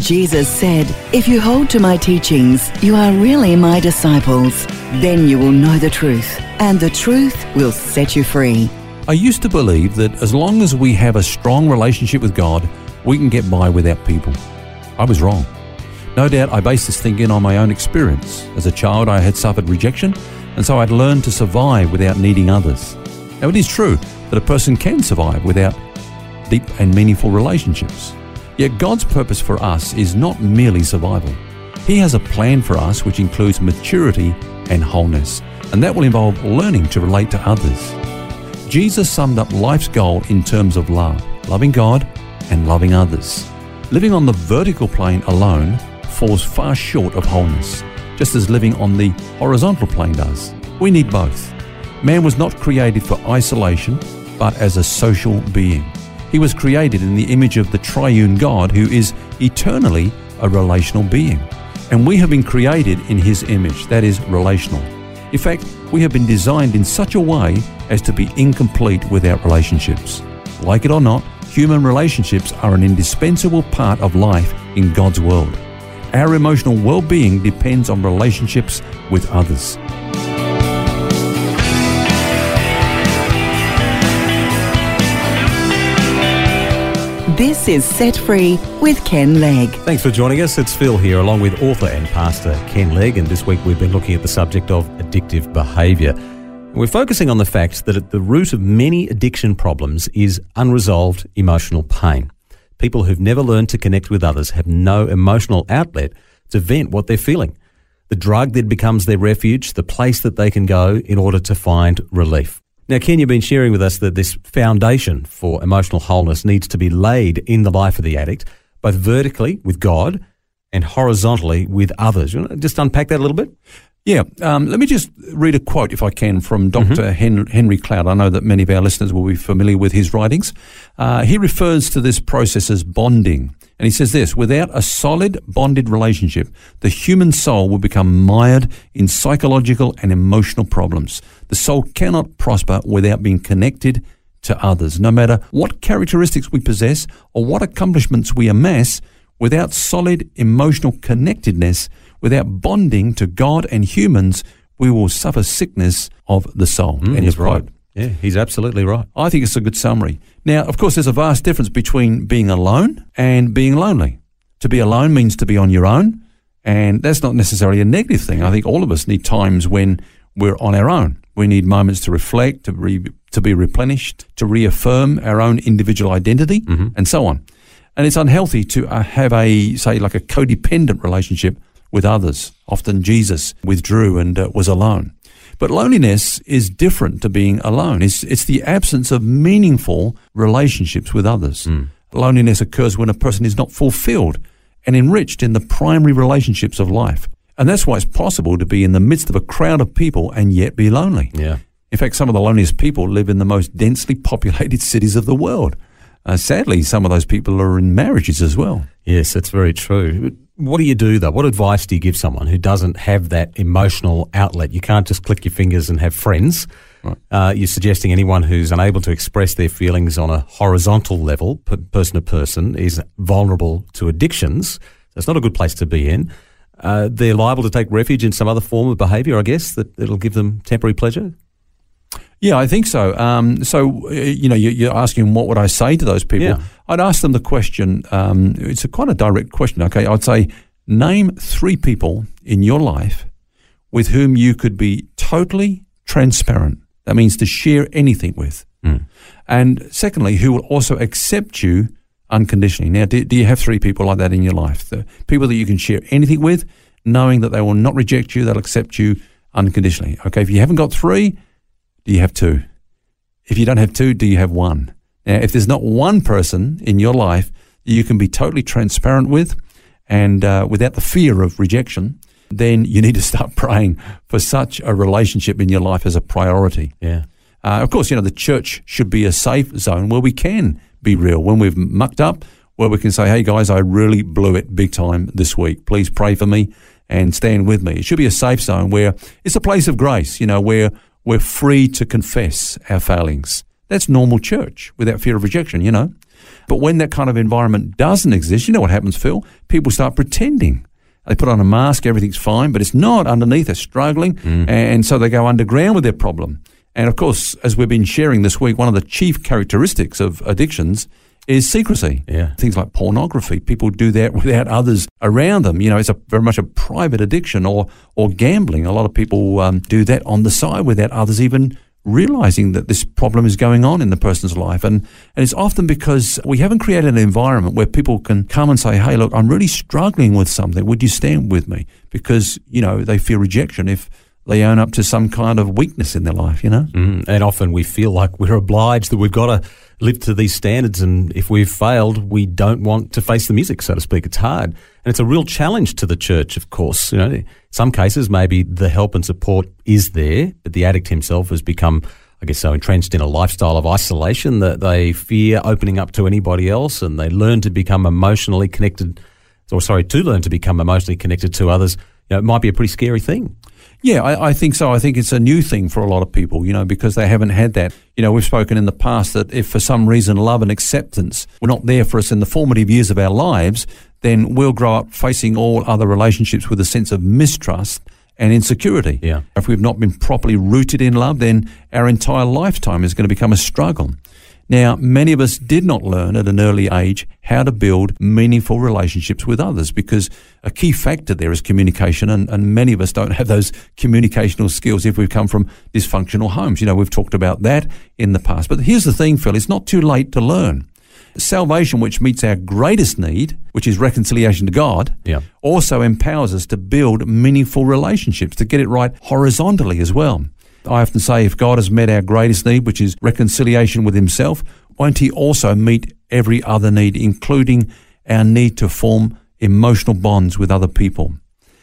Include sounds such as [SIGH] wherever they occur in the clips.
Jesus said, If you hold to my teachings, you are really my disciples. Then you will know the truth, and the truth will set you free. I used to believe that as long as we have a strong relationship with God, we can get by without people. I was wrong. No doubt I based this thinking on my own experience. As a child, I had suffered rejection, and so I'd learned to survive without needing others. Now, it is true that a person can survive without deep and meaningful relationships. Yet God's purpose for us is not merely survival. He has a plan for us which includes maturity and wholeness, and that will involve learning to relate to others. Jesus summed up life's goal in terms of love, loving God and loving others. Living on the vertical plane alone falls far short of wholeness, just as living on the horizontal plane does. We need both. Man was not created for isolation, but as a social being. He was created in the image of the triune God who is eternally a relational being. And we have been created in his image, that is, relational. In fact, we have been designed in such a way as to be incomplete without relationships. Like it or not, human relationships are an indispensable part of life in God's world. Our emotional well being depends on relationships with others. This is Set Free with Ken Legg. Thanks for joining us. It's Phil here, along with author and pastor Ken Legg, and this week we've been looking at the subject of addictive behaviour. We're focusing on the fact that at the root of many addiction problems is unresolved emotional pain. People who've never learned to connect with others have no emotional outlet to vent what they're feeling. The drug then becomes their refuge, the place that they can go in order to find relief. Now, Ken, you've been sharing with us that this foundation for emotional wholeness needs to be laid in the life of the addict, both vertically with God and horizontally with others. You want to just unpack that a little bit? Yeah, um, let me just read a quote, if I can, from doctor Mm-hmm. Hen- Henry Cloud. I know that many of our listeners will be familiar with his writings. Uh, he refers to this process as bonding. And he says this without a solid bonded relationship, the human soul will become mired in psychological and emotional problems. The soul cannot prosper without being connected to others. No matter what characteristics we possess or what accomplishments we amass, without solid emotional connectedness, without bonding to God and humans, we will suffer sickness of the soul. Mm, End he's right. Yeah, he's absolutely right. I think it's a good summary. Now, of course, there's a vast difference between being alone and being lonely. To be alone means to be on your own, and that's not necessarily a negative thing. I think all of us need times when we're on our own. We need moments to reflect, to, re, to be replenished, to reaffirm our own individual identity, and so on. And it's unhealthy to uh, have a, say, like a codependent relationship with others. Often Jesus withdrew and uh, was alone. But loneliness is different to being alone. It's, it's the absence of meaningful relationships with others. Loneliness occurs when a person is not fulfilled and enriched in the primary relationships of life. And that's why it's possible to be in the midst of a crowd of people and yet be lonely. Yeah. In fact, some of the loneliest people live in the most densely [LAUGHS] populated cities of the world. Uh, sadly, some of those people are in marriages as well. Yes, that's very true. What do you do though? What advice do you give someone who doesn't have that emotional outlet? You can't just click your fingers and have friends. Right. Uh, you're suggesting anyone who's unable to express their feelings on a horizontal level, p- person to person, is vulnerable to addictions. That's not a good place to be in. Uh, they're liable to take refuge in some other form of behaviour, I guess, that it'll give them temporary pleasure. Yeah, I think so. Um, so, uh, you know, you- you're asking what would I say to those people? Yeah. I'd ask them the question. Um, it's a quite a direct question. Okay, I'd say, name three people in your life with whom you could be totally transparent. That means to share anything with. And secondly, who will also accept you unconditionally. Now, do, do you have three people like that in your life? The people that you can share anything with, knowing that they will not reject you, they'll accept you unconditionally. Okay, if you haven't got three, do you have two? If you don't have two, do you have one? Now, if there's not one person in your life that you can be totally transparent with and uh, without the fear of rejection, then you need to start [LAUGHS] praying for such a relationship in your life as a priority. Yeah. Uh, of course, you know, the church should be a safe zone where we can be real. When we've mucked up, where we can say, hey guys, I really blew it big time this week. Please pray for me and stand with me. It should be a safe zone where it's a place of grace, you know, where we're free to confess our failings. That's normal church without fear of rejection, you know. But when that kind of environment doesn't exist, you know what happens, Phil? People start pretending. They put on a mask, everything's fine, but it's not. Underneath, they're struggling. Mm. And so they go underground with their problem. And of course, as we've been sharing this week, one of the chief characteristics of addictions is secrecy. Yeah. Things like pornography. People do that [LAUGHS] without others around them. You know, it's a very much a private addiction or, or gambling. A lot of people um, do that on the side without others even realizing that this problem is going on in the person's life. And, and it's often because we haven't created an environment where people can come and say, Hey, look, I'm really struggling with something. Would you stand with me? Because, you know, they fear rejection if they own up to some kind of weakness in their life, you know? Mm, and often we feel like we're obliged that we've got to live to these standards. And if we've failed, we don't want to face the music, so to speak. It's hard. And it's a real challenge to the church, of course. You know, in some cases, maybe the help and support is there, but the addict himself has become, I guess, so entrenched in a lifestyle of isolation that they fear opening up to anybody else and they learn to become emotionally connected, or sorry, to learn to become emotionally connected to others. You know, it might be a pretty scary thing. Yeah, I, I, think so. I think it's a new thing for a lot of people, you know, because they haven't had that. You know, we've spoken in the past that if for some reason love and acceptance were not there for us in the formative years of our lives, then we'll grow up facing all other relationships with a sense of mistrust and insecurity. Yeah. If we've not been properly rooted in love, then our entire lifetime is going to become a struggle. Now, many of us did not learn at an early age how to build meaningful relationships with others because a key factor there is communication, and, and many of us don't have those communicational skills if we've come from dysfunctional homes. You know, we've talked about that in the past. But here's the thing, Phil, it's not too late to learn. Salvation, which meets our greatest need, which is reconciliation to God, yeah. also empowers us to build meaningful relationships, to get it right horizontally as well. I often say if God has met our greatest need, which is reconciliation with Himself, won't He also meet every other need, including our need to form emotional bonds with other people?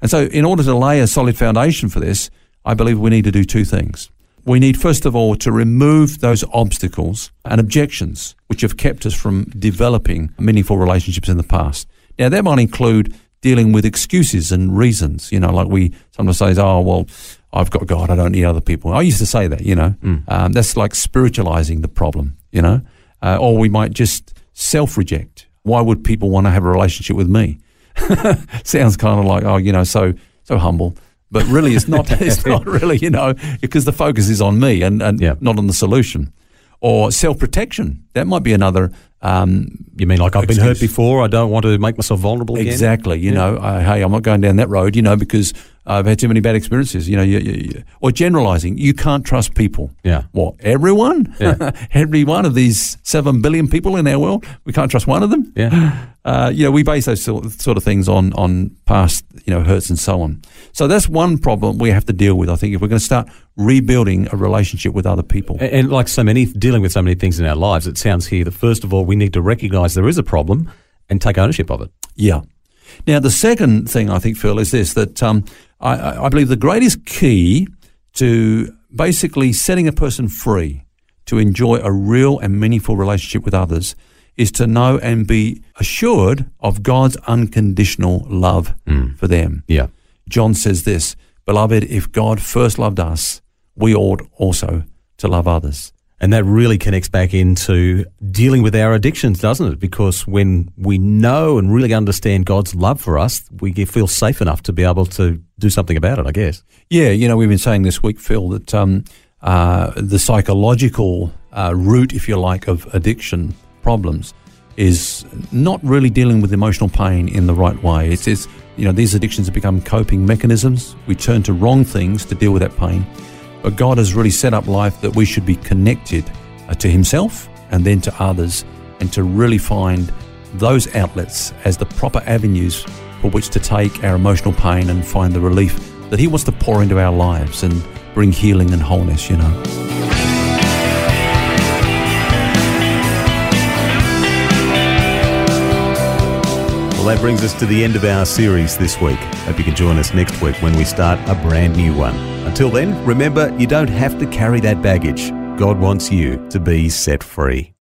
And so, in order to lay a solid foundation for this, I believe we need to do two things. We need, first of all, to remove those obstacles and objections which have kept us from developing meaningful relationships in the past. Now, that might include dealing with excuses and reasons, you know, like we sometimes say, oh, well, I've got God, I don't need other people. I used to say that, you know. Mm. Um, that's like spiritualizing the problem, you know. Uh, or we might just self reject. Why would people want to have a relationship with me? [LAUGHS] Sounds kind of like, oh, you know, so so humble. But really, it's not. [LAUGHS] it's not really, you know, because the focus is on me and, and yeah. not on the solution. Or self protection. That might be another. Um, you mean like I've excuse. been hurt before? I don't want to make myself vulnerable again. Exactly. You yeah. know, uh, hey, I'm not going down that road. You know, because I've had too many bad experiences. You know, you, you, or generalizing. You can't trust people. Yeah. What? Everyone? Yeah. [LAUGHS] Every one of these seven billion people in our world, we can't trust one of them. Yeah. [GASPS] Uh, you know, we base those sort of things on on past you know hurts and so on. So that's one problem we have to deal with. I think if we're going to start rebuilding a relationship with other people, and, and like so many dealing with so many things in our lives, it sounds here that first of all we need to recognise there is a problem and take ownership of it. Yeah. Now, the second thing I think, Phil, is this that um, I, I believe the greatest key to basically setting a person free to enjoy a real and meaningful relationship with others is to know and be assured of God's unconditional love mm. for them. Yeah. John says this, Beloved, if God first loved us, we ought also to love others. And that really connects back into dealing with our addictions, doesn't it? Because when we know and really understand God's love for us, we feel safe enough to be able to do something about it, I guess. Yeah, you know, we've been saying this week, Phil, that um, uh, the psychological uh, root, if you like, of addiction problems is not really dealing with emotional pain in the right way. It's, it's you know, these addictions have become coping mechanisms. We turn to wrong things to deal with that pain. But God has really set up life that we should be connected uh, to Himself and then to others, and to really find those outlets as the proper avenues for which to take our emotional pain and find the relief that He wants to pour into our lives and bring healing and wholeness, you know. Well, that brings us to the end of our series this week. Hope you can join us next week when we start a brand new one. Until then, remember, you don't have to carry that baggage. God wants you to be set free.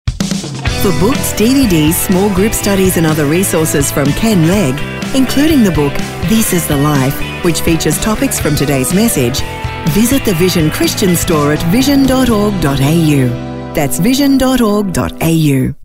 For books, DVDs, small group studies, and other resources from Ken Legg, including the book This is the Life, which features topics from today's message, visit the Vision Christian store at vision.org.au. That's vision.org.au.